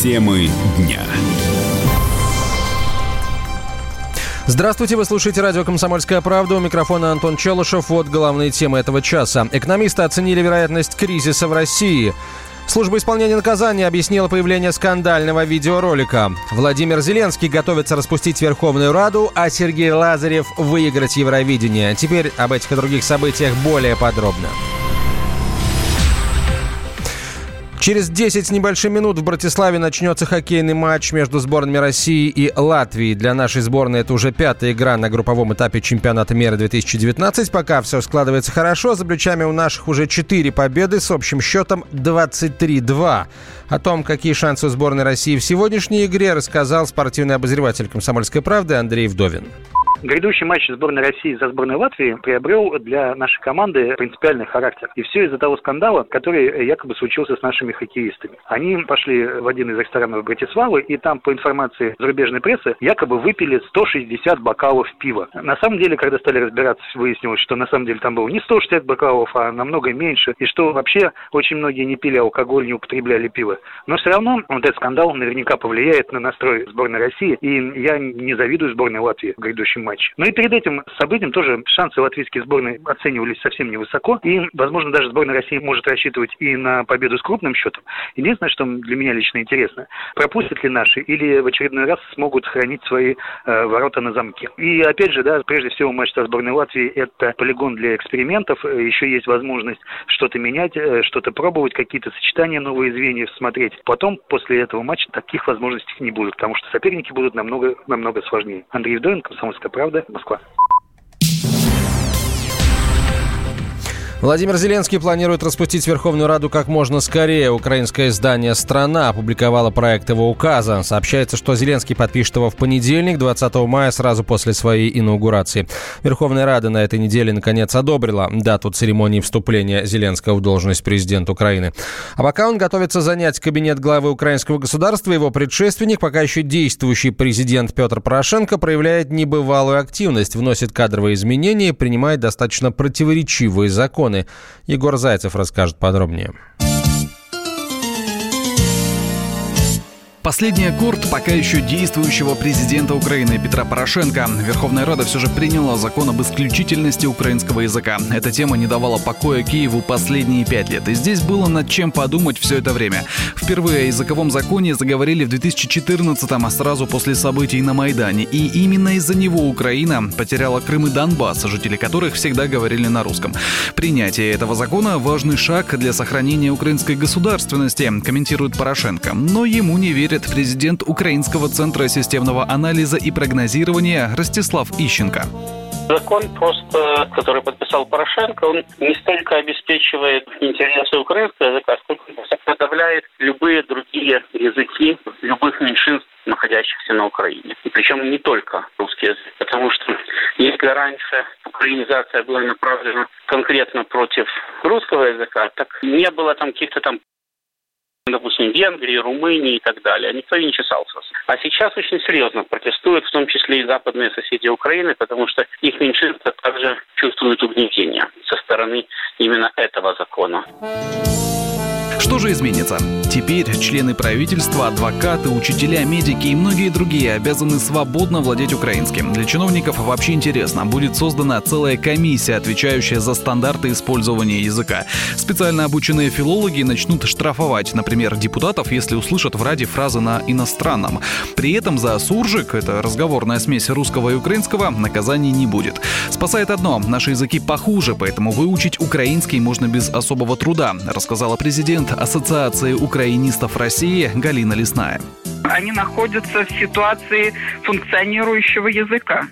Темы дня. Здравствуйте, вы слушаете радио «Комсомольская правда». У микрофона Антон Челышев. Вот главные темы этого часа. Экономисты оценили вероятность кризиса в России. Служба исполнения наказания объяснила появление скандального видеоролика. Владимир Зеленский готовится распустить Верховную Раду, а Сергей Лазарев выиграть Евровидение. Теперь об этих и других событиях более подробно. Через 10 с небольшим минут в Братиславе начнется хоккейный матч между сборными России и Латвии. Для нашей сборной это уже пятая игра на групповом этапе чемпионата мира 2019. Пока все складывается хорошо. За плечами у наших уже 4 победы с общим счетом 23-2. О том, какие шансы у сборной России в сегодняшней игре, рассказал спортивный обозреватель «Комсомольской правды» Андрей Вдовин. Грядущий матч сборной России за сборной Латвии приобрел для нашей команды принципиальный характер. И все из-за того скандала, который якобы случился с нашими хоккеистами. Они пошли в один из ресторанов Братиславы, и там, по информации зарубежной прессы, якобы выпили 160 бокалов пива. На самом деле, когда стали разбираться, выяснилось, что на самом деле там было не 160 бокалов, а намного меньше, и что вообще очень многие не пили алкоголь, не употребляли пиво. Но все равно вот этот скандал наверняка повлияет на настрой сборной России, и я не завидую сборной Латвии в грядущем матче матче. Но и перед этим событием тоже шансы латвийской сборной оценивались совсем невысоко. И, возможно, даже сборная России может рассчитывать и на победу с крупным счетом. Единственное, что для меня лично интересно, пропустят ли наши или в очередной раз смогут сохранить свои э, ворота на замке. И опять же, да, прежде всего матч со сборной Латвии это полигон для экспериментов. Еще есть возможность что-то менять, э, что-то пробовать, какие-то сочетания новые звенья смотреть. Потом, после этого матча, таких возможностей не будет, потому что соперники будут намного, намного сложнее. Андрей Вдовин, Комсомольская правда, Москва. Владимир Зеленский планирует распустить Верховную Раду как можно скорее. Украинское издание «Страна» опубликовало проект его указа. Сообщается, что Зеленский подпишет его в понедельник, 20 мая, сразу после своей инаугурации. Верховная Рада на этой неделе, наконец, одобрила дату церемонии вступления Зеленского в должность президента Украины. А пока он готовится занять кабинет главы украинского государства, его предшественник, пока еще действующий президент Петр Порошенко, проявляет небывалую активность, вносит кадровые изменения и принимает достаточно противоречивые законы регионы. Егор Зайцев расскажет подробнее. Последний аккорд пока еще действующего президента Украины Петра Порошенко. Верховная Рада все же приняла закон об исключительности украинского языка. Эта тема не давала покоя Киеву последние пять лет. И здесь было над чем подумать все это время. Впервые о языковом законе заговорили в 2014-м, сразу после событий на Майдане. И именно из-за него Украина потеряла Крым и Донбасс, жители которых всегда говорили на русском. Принятие этого закона – важный шаг для сохранения украинской государственности, комментирует Порошенко. Но ему не верят верит президент Украинского центра системного анализа и прогнозирования Ростислав Ищенко. Закон просто, который подписал Порошенко, он не столько обеспечивает интересы украинского языка, сколько подавляет любые другие языки любых меньшинств, находящихся на Украине. И причем не только русский язык. Потому что если раньше украинизация была направлена конкретно против русского языка, так не было там каких-то там допустим, Венгрии, Румынии и так далее. Никто и не чесался. А сейчас очень серьезно протестуют, в том числе и западные соседи Украины, потому что их меньшинство также чувствует угнетение со стороны именно этого закона. Что же изменится? Теперь члены правительства, адвокаты, учителя, медики и многие другие обязаны свободно владеть украинским. Для чиновников вообще интересно. Будет создана целая комиссия, отвечающая за стандарты использования языка. Специально обученные филологи начнут штрафовать, например, депутатов, если услышат в Раде фразы на иностранном. При этом за суржик, это разговорная смесь русского и украинского, наказаний не будет. Спасает одно, наши языки похуже, поэтому выучить украинский можно без особого труда, рассказала президент Ассоциации украинистов России Галина Лесная. Они находятся в ситуации функционирующего языка.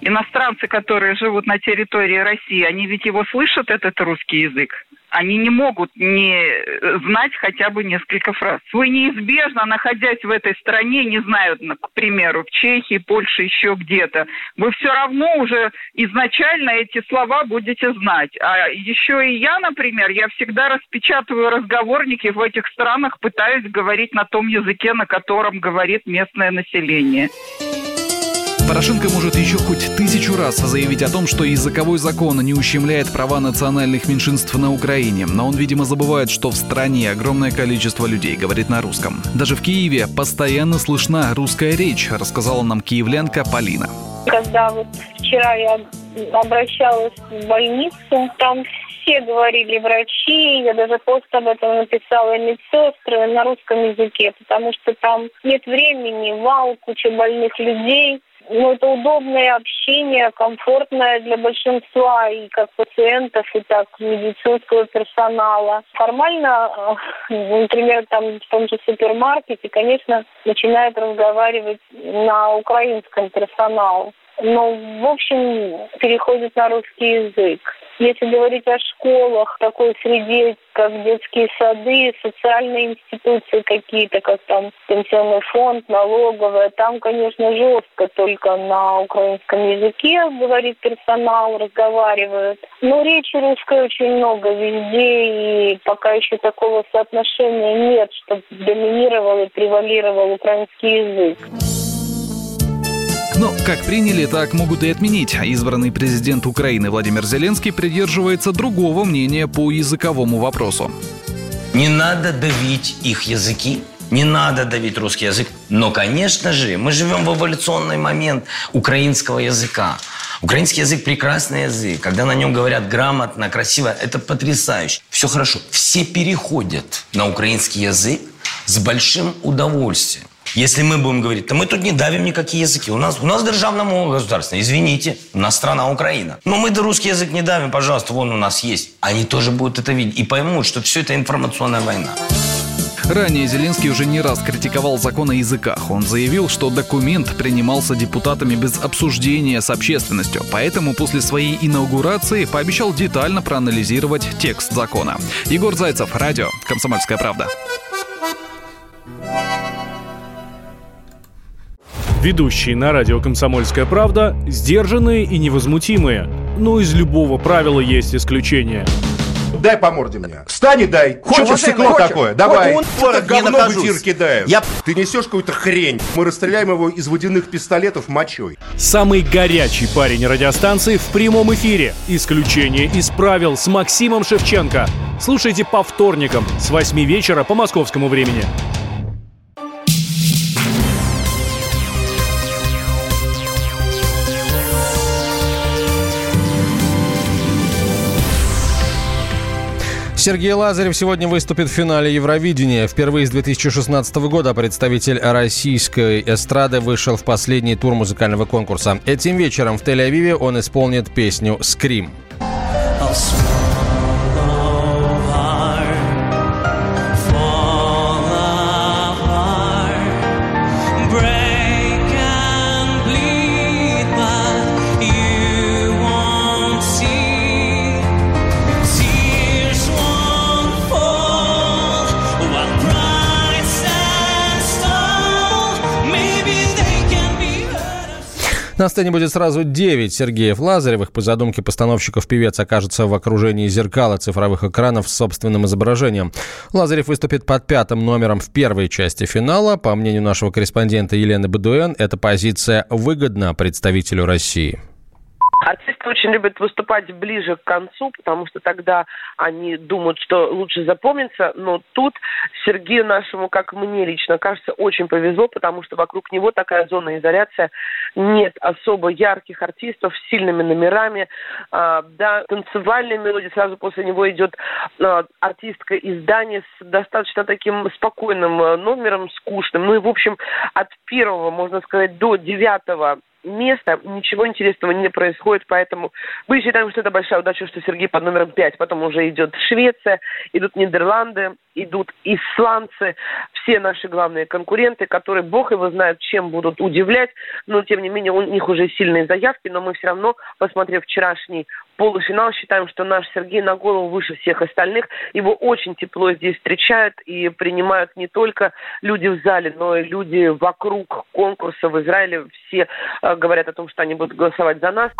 Иностранцы, которые живут на территории России, они ведь его слышат, этот русский язык они не могут не э, знать хотя бы несколько фраз. Вы неизбежно, находясь в этой стране, не знаю, к примеру, в Чехии, Польше, еще где-то, вы все равно уже изначально эти слова будете знать. А еще и я, например, я всегда распечатываю разговорники в этих странах, пытаюсь говорить на том языке, на котором говорит местное население. Порошенко может еще хоть тысячу раз заявить о том, что языковой закон не ущемляет права национальных меньшинств на Украине, но он, видимо, забывает, что в стране огромное количество людей говорит на русском. Даже в Киеве постоянно слышна русская речь, рассказала нам киевлянка Полина. Когда вот вчера я обращалась в больницу, там все говорили врачи, я даже пост об этом написала медсестры на русском языке, потому что там нет времени, вал, куча больных людей. Ну, это удобное общение, комфортное для большинства и как пациентов, и так медицинского персонала. Формально, э, например, там в том же супермаркете, конечно, начинают разговаривать на украинском персонал. Но, в общем, переходит на русский язык. Если говорить о школах, такой среде, как детские сады, социальные институции какие-то, как там пенсионный фонд, налоговая, там, конечно, жестко только на украинском языке говорит персонал, разговаривают. Но речи русской очень много везде, и пока еще такого соотношения нет, чтобы доминировал и превалировал украинский язык. Но как приняли, так могут и отменить. Избранный президент Украины Владимир Зеленский придерживается другого мнения по языковому вопросу. Не надо давить их языки, не надо давить русский язык. Но, конечно же, мы живем в эволюционный момент украинского языка. Украинский язык – прекрасный язык. Когда на нем говорят грамотно, красиво, это потрясающе. Все хорошо. Все переходят на украинский язык с большим удовольствием. Если мы будем говорить, то мы тут не давим никакие языки. У нас, у нас державная мова государственная. Извините, у нас страна Украина. Но мы да русский язык не давим, пожалуйста, вон у нас есть. Они тоже будут это видеть и поймут, что все это информационная война. Ранее Зеленский уже не раз критиковал закон о языках. Он заявил, что документ принимался депутатами без обсуждения с общественностью, поэтому после своей инаугурации пообещал детально проанализировать текст закона. Егор Зайцев, радио «Комсомольская правда». Ведущие на радио «Комсомольская правда» сдержанные и невозмутимые. Но из любого правила есть исключение. Дай по морде мне. Встань и дай. Хочешь стекло хочешь? такое? Давай. Вот он, это говно в эфир кидаешь. Я... Ты несешь какую-то хрень. Мы расстреляем его из водяных пистолетов мочой. Самый горячий парень радиостанции в прямом эфире. Исключение из правил с Максимом Шевченко. Слушайте по вторникам с 8 вечера по московскому времени. Сергей Лазарев сегодня выступит в финале Евровидения. Впервые с 2016 года представитель российской эстрады вышел в последний тур музыкального конкурса. Этим вечером в Тель-Авиве он исполнит песню «Скрим». На сцене будет сразу 9 Сергеев Лазаревых. По задумке постановщиков певец окажется в окружении зеркала цифровых экранов с собственным изображением. Лазарев выступит под пятым номером в первой части финала. По мнению нашего корреспондента Елены Бадуэн, эта позиция выгодна представителю России. Артисты очень любят выступать ближе к концу, потому что тогда они думают, что лучше запомнится. Но тут Сергею нашему, как мне лично кажется, очень повезло, потому что вокруг него такая зона изоляция. Нет особо ярких артистов с сильными номерами. А, да, танцевальная мелодия. Сразу после него идет а, артистка из Дании с достаточно таким спокойным а, номером, скучным. Ну и, в общем, от первого, можно сказать, до девятого места, ничего интересного не происходит, поэтому мы считаем, что это большая удача, что Сергей под номером 5, потом уже идет Швеция, идут Нидерланды, идут исландцы, все наши главные конкуренты, которые, бог его знает, чем будут удивлять, но тем не менее у них уже сильные заявки, но мы все равно, посмотрев вчерашний полуфинал, считаем, что наш Сергей на голову выше всех остальных. Его очень тепло здесь встречают и принимают не только люди в зале, но и люди вокруг конкурса в Израиле. Все э, говорят о том, что они будут голосовать за нас.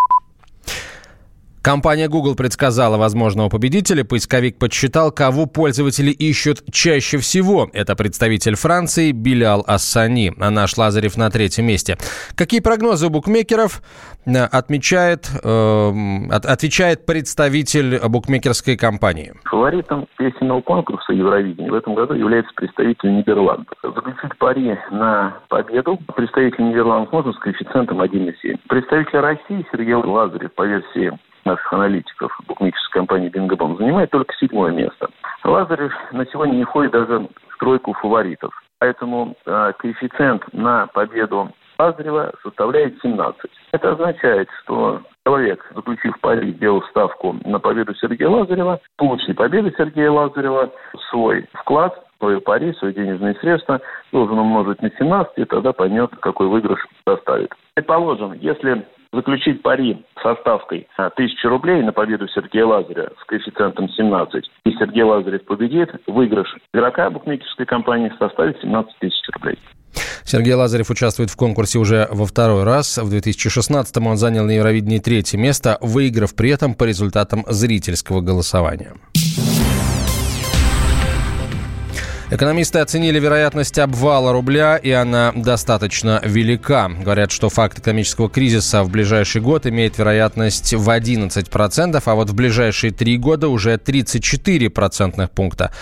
Компания Google предсказала возможного победителя. Поисковик подсчитал, кого пользователи ищут чаще всего. Это представитель Франции Билял Ассани. А наш Лазарев на третьем месте. Какие прогнозы у букмекеров? Э, отмечает, э, отвечает представитель букмекерской компании. Фаворитом песенного конкурса Евровидения в этом году является представитель Нидерландов. Заключить пари на победу представитель Нидерландов можно с коэффициентом 1,7. Представитель России Сергей Лазарев по версии наших аналитиков букмекерской компании Бингобом занимает только седьмое место. Лазарев на сегодня не входит даже в тройку фаворитов. Поэтому э, коэффициент на победу Лазарева составляет 17. Это означает, что человек, заключив пари, сделал ставку на победу Сергея Лазарева, получит победу Сергея Лазарева, свой вклад, свою пари, свои денежные средства, должен умножить на 17, и тогда поймет, какой выигрыш составит. Предположим, если заключить пари со ставкой 1000 рублей на победу Сергея Лазаря с коэффициентом 17, и Сергей Лазарев победит, выигрыш игрока букмекерской компании составит 17 тысяч рублей. Сергей Лазарев участвует в конкурсе уже во второй раз. В 2016-м он занял на Евровидении третье место, выиграв при этом по результатам зрительского голосования. Экономисты оценили вероятность обвала рубля, и она достаточно велика. Говорят, что факт экономического кризиса в ближайший год имеет вероятность в 11%, а вот в ближайшие три года уже 34 процентных пункта.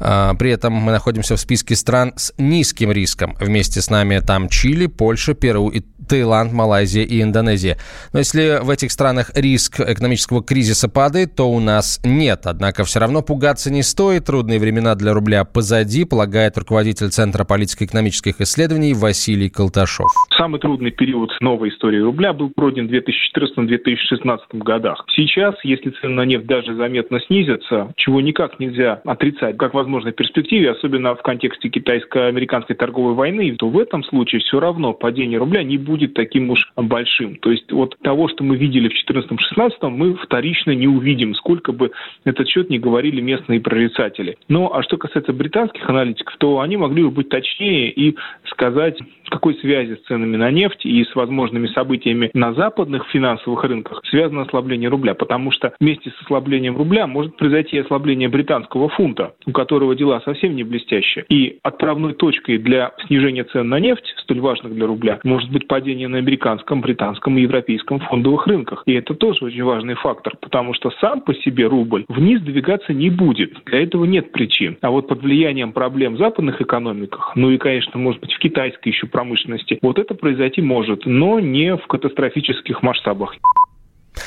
А, при этом мы находимся в списке стран с низким риском. Вместе с нами там Чили, Польша, Перу и Таиланд, Малайзия и Индонезия. Но если в этих странах риск экономического кризиса падает, то у нас нет. Однако все равно пугаться не стоит. Трудные времена для рубля позади, полагает руководитель Центра политико-экономических исследований Василий Колташов. Самый трудный период новой истории рубля был пройден в 2014-2016 годах. Сейчас, если цены на нефть даже заметно снизятся, чего никак нельзя отрицать, как возможной перспективе, особенно в контексте китайско-американской торговой войны, то в этом случае все равно падение рубля не будет таким уж большим. То есть вот того, что мы видели в 2014-2016, мы вторично не увидим, сколько бы этот счет не говорили местные прорицатели. Но а что касается британских аналитиков, то они могли бы быть точнее и сказать, в какой связи с ценами на нефть и с возможными событиями на западных финансовых рынках связано ослабление рубля. Потому что вместе с ослаблением рубля может произойти ослабление британского фунта, у которого дела совсем не блестящие. И отправной точкой для снижения цен на нефть, столь важных для рубля, может быть падение на американском, британском и европейском фондовых рынках. И это тоже очень важный фактор, потому что сам по себе рубль вниз двигаться не будет. Для этого нет причин. А вот под влиянием проблем в западных экономиках, ну и, конечно, может быть, в китайской еще промышленности, вот это произойти может, но не в катастрофических масштабах.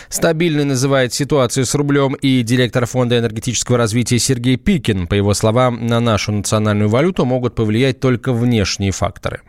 Стабильной называет ситуацию с рублем и директор Фонда энергетического развития Сергей Пикин. По его словам, на нашу национальную валюту могут повлиять только внешние факторы.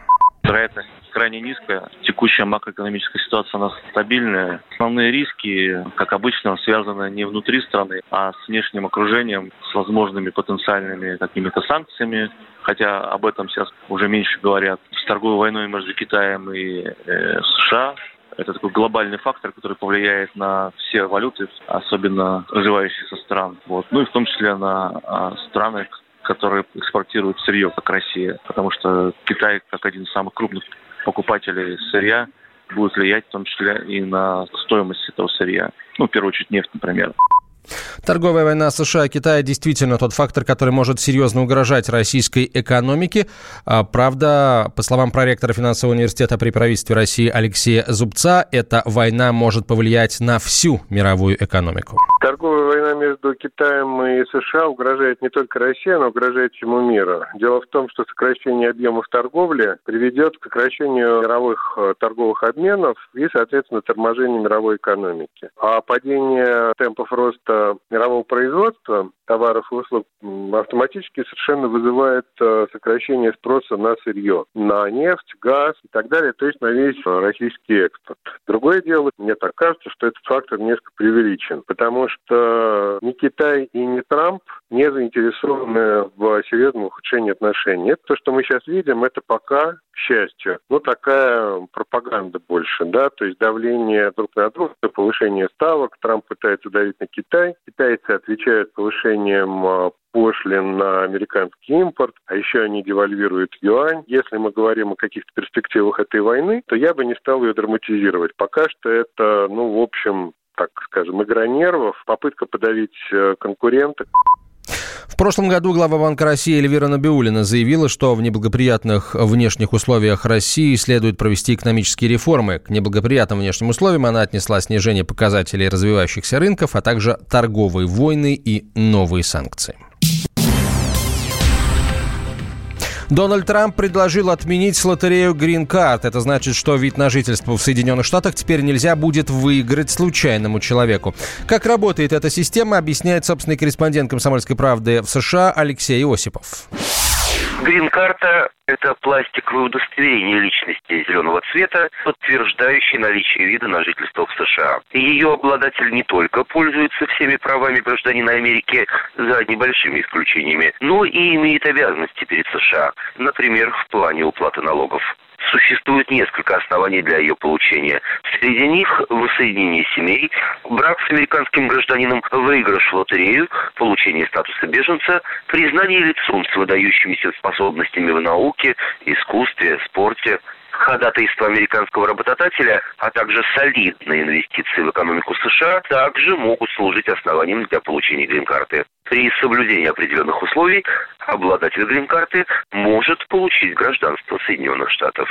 Вероятность крайне низкая. Текущая макроэкономическая ситуация у нас стабильная. Основные риски, как обычно, связаны не внутри страны, а с внешним окружением, с возможными потенциальными какими-то санкциями, хотя об этом сейчас уже меньше говорят, с торговой войной между Китаем и э, США. Это такой глобальный фактор, который повлияет на все валюты, особенно развивающихся стран. Вот. Ну и в том числе на а, страны, которые экспортируют сырье, как Россия. Потому что Китай, как один из самых крупных покупателей сырья будет влиять в том числе и на стоимость этого сырья. Ну, в первую очередь нефть, например. Торговая война США и Китая действительно тот фактор, который может серьезно угрожать российской экономике. А, правда, по словам проректора финансового университета при правительстве России Алексея Зубца, эта война может повлиять на всю мировую экономику. Торговая война между Китаем и США угрожает не только России, но угрожает всему миру. Дело в том, что сокращение объемов торговли приведет к сокращению мировых э, торговых обменов и, соответственно, торможению мировой экономики. А падение темпов роста мирового производства товаров и услуг автоматически совершенно вызывает э, сокращение спроса на сырье, на нефть, газ и так далее, то есть на весь российский экспорт. Другое дело, мне так кажется, что этот фактор несколько преувеличен, потому что ни Китай и ни Трамп не заинтересованы в серьезном ухудшении отношений. Это то, что мы сейчас видим, это пока, к счастью, ну такая пропаганда больше, да, то есть давление друг на друга, повышение ставок, Трамп пытается давить на Китай, китайцы отвечают повышением а, пошлин на американский импорт, а еще они девальвируют юань. Если мы говорим о каких-то перспективах этой войны, то я бы не стал ее драматизировать. Пока что это, ну, в общем, так скажем, игра нервов, попытка подавить э, конкурента. В прошлом году глава Банка России Эльвира Набиулина заявила, что в неблагоприятных внешних условиях России следует провести экономические реформы. К неблагоприятным внешним условиям она отнесла снижение показателей развивающихся рынков, а также торговые войны и новые санкции. Дональд Трамп предложил отменить лотерею Green Card. Это значит, что вид на жительство в Соединенных Штатах теперь нельзя будет выиграть случайному человеку. Как работает эта система, объясняет собственный корреспондент «Комсомольской правды» в США Алексей Осипов. Грин-карта – это пластиковое удостоверение личности зеленого цвета, подтверждающее наличие вида на жительство в США. Ее обладатель не только пользуется всеми правами гражданина Америки, за небольшими исключениями, но и имеет обязанности перед США, например, в плане уплаты налогов. Существует несколько оснований для ее получения. Среди них воссоединение семей, брак с американским гражданином, выигрыш в лотерею, получение статуса беженца, признание лицом с выдающимися способностями в науке, искусстве, спорте, ходатайство американского работодателя, а также солидные инвестиции в экономику США также могут служить основанием для получения грин-карты. При соблюдении определенных условий обладатель грин-карты может получить гражданство Соединенных Штатов.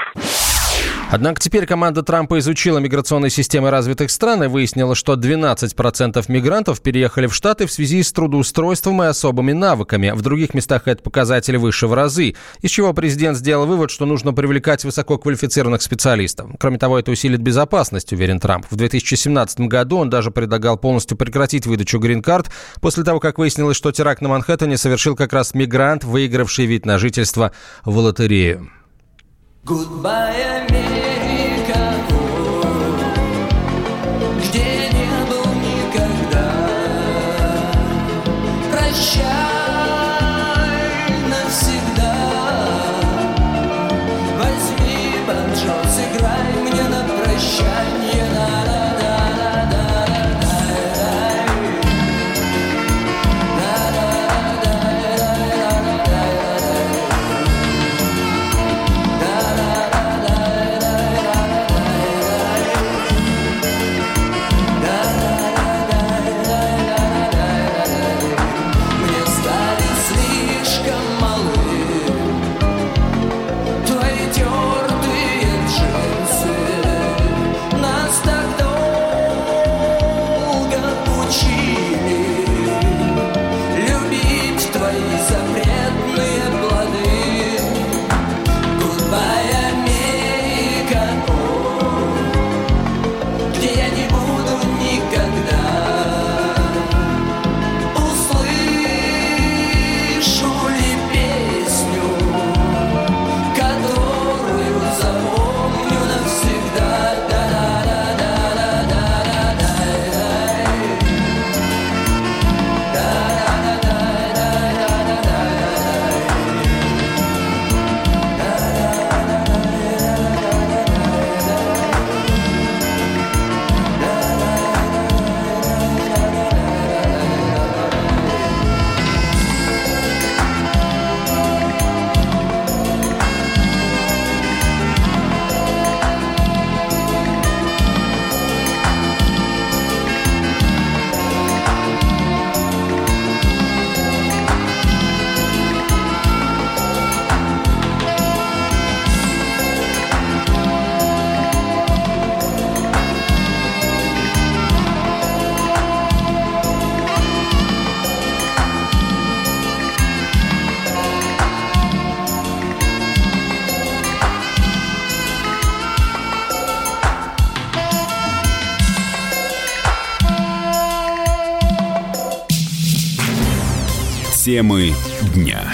Однако теперь команда Трампа изучила миграционные системы развитых стран и выяснила, что 12% мигрантов переехали в Штаты в связи с трудоустройством и особыми навыками. В других местах этот показатель выше в разы, из чего президент сделал вывод, что нужно привлекать высококвалифицированных специалистов. Кроме того, это усилит безопасность, уверен Трамп. В 2017 году он даже предлагал полностью прекратить выдачу грин-карт после того, как выяснилось, что теракт на Манхэттене совершил как раз мигрант, выигравший вид на жительство в лотерею. Goodbye, Emil. Темы дня.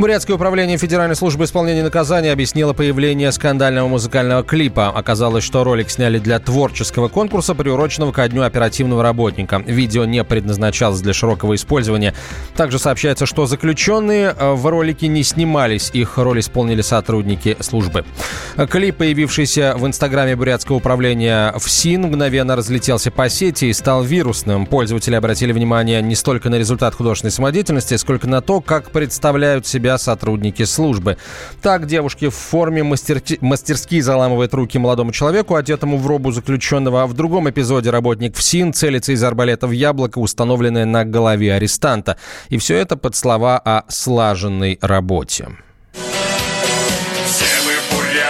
Бурятское управление Федеральной службы исполнения наказания объяснило появление скандального музыкального клипа. Оказалось, что ролик сняли для творческого конкурса, приуроченного ко дню оперативного работника. Видео не предназначалось для широкого использования. Также сообщается, что заключенные э, в ролике не снимались. Их роль исполнили сотрудники службы. Клип, появившийся в инстаграме Бурятского управления ФСИН, мгновенно разлетелся по сети и стал вирусным. Пользователи обратили внимание не столько на результат художественной самодеятельности, сколько на то, как представляют себя себя сотрудники службы. Так девушки в форме мастерки, мастерски заламывают руки молодому человеку, одетому в робу заключенного. А в другом эпизоде работник ФСИН целится из арбалета в яблоко, установленное на голове арестанта. И все это под слова о слаженной работе.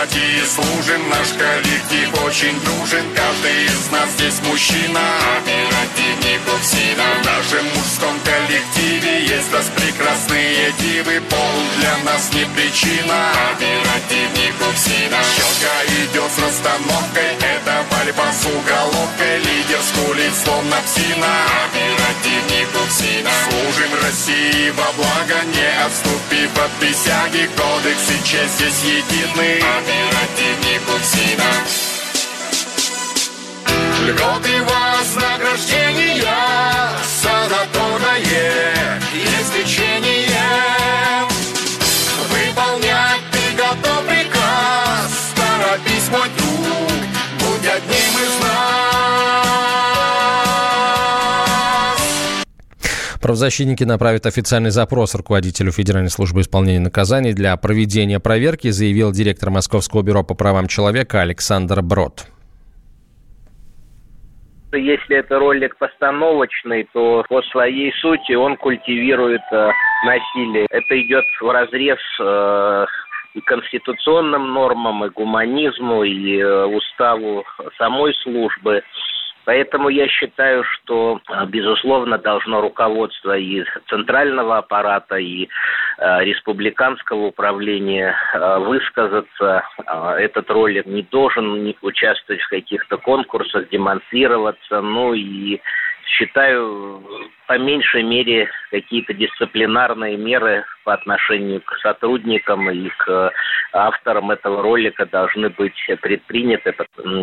Бурятии служим, наш коллектив очень дружен. Каждый из нас здесь мужчина, оперативник ФСИНа. В нашем мужском коллективе есть распрекрасные дивы. Пол для нас не причина. Оперативник УФСИНа Щелка идет с расстановкой. Это борьба с уголовкой. Лидер скулит словно псина. Оперативник УФСИНа Служим России во благо. Не отступив от присяги. Кодекс и честь здесь едины Оперативник УФСИНа Льготы вознаграждения санаторное есть лечение. Выполнять ты готов приказ, торопись, мой друг, будь одним из нас. Правозащитники направят официальный запрос руководителю Федеральной службы исполнения наказаний для проведения проверки, заявил директор Московского бюро по правам человека Александр Брод если это ролик постановочный, то по своей сути он культивирует э, насилие. Это идет в разрез э, и конституционным нормам, и гуманизму, и э, уставу самой службы. Поэтому я считаю, что, э, безусловно, должно руководство и центрального аппарата, и э, республиканского управления э, высказаться. Э, этот ролик не должен участвовать в каких-то конкурсах, демонстрироваться. Ну и считаю, по меньшей мере, какие-то дисциплинарные меры по отношению к сотрудникам и к авторам этого ролика должны быть предприняты.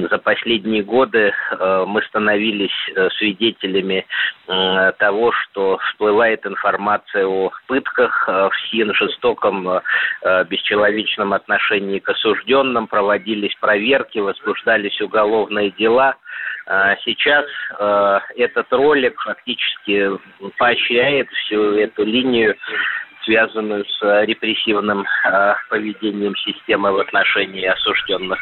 За последние годы э, мы становились э, свидетелями э, того, что всплывает информация о пытках в СИН, жестоком, бесчеловечном отношении к осужденным, проводились проверки, возбуждались уголовные дела – Сейчас этот ролик фактически поощряет всю эту линию связанную с э, репрессивным э, поведением системы в отношении осужденных.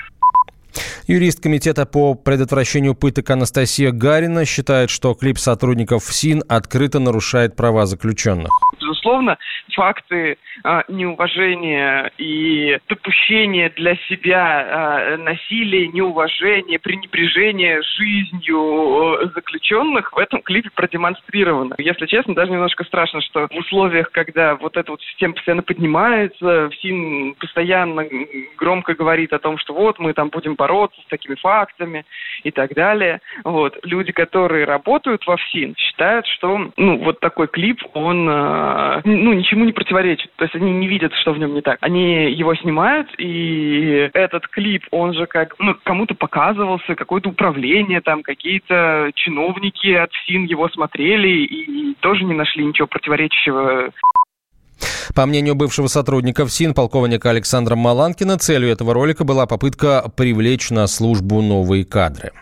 Юрист Комитета по предотвращению пыток Анастасия Гарина считает, что клип сотрудников ФСИН открыто нарушает права заключенных. Безусловно, факты а, неуважения и допущения для себя а, насилия, неуважения, пренебрежения жизнью э, заключенных в этом клипе продемонстрировано. Если честно, даже немножко страшно, что в условиях, когда вот эта вот система постоянно поднимается, ФСИН постоянно громко говорит о том, что вот мы там будем бороться с такими фактами и так далее. Вот. Люди, которые работают во ФСИН, считают, что ну, вот такой клип, он э, ну, ничему не противоречит. То есть они не видят, что в нем не так. Они его снимают, и этот клип, он же как ну, кому-то показывался, какое-то управление, там какие-то чиновники от ФСИН его смотрели и тоже не нашли ничего противоречащего по мнению бывшего сотрудника ФСИН, полковника Александра Маланкина, целью этого ролика была попытка привлечь на службу новые кадры.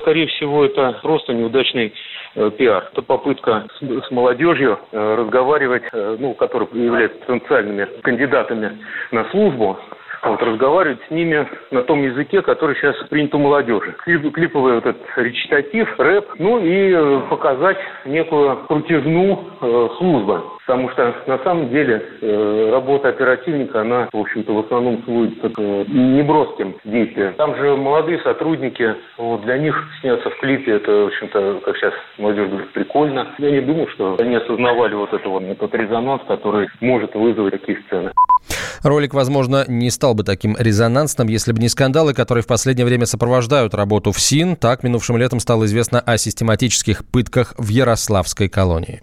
Скорее всего, это просто неудачный э, пиар. Это попытка с, с молодежью э, разговаривать, э, ну, которые являются потенциальными кандидатами на службу, вот, разговаривать с ними на том языке, который сейчас принят у молодежи. Клип, клиповый вот этот речитатив, рэп, ну и э, показать некую крутизну э, службы. Потому что на самом деле э, работа оперативника, она, в общем-то, в основном сводится к э, неброским действиям. Там же молодые сотрудники, вот, для них сняться в клипе, это, в общем-то, как сейчас молодежь говорит, прикольно. Я не думаю, что они осознавали вот это вот, этот резонанс, который может вызвать такие сцены. Ролик, возможно, не стал бы таким резонансным, если бы не скандалы, которые в последнее время сопровождают работу в СИН. Так, минувшим летом стало известно о систематических пытках в Ярославской колонии.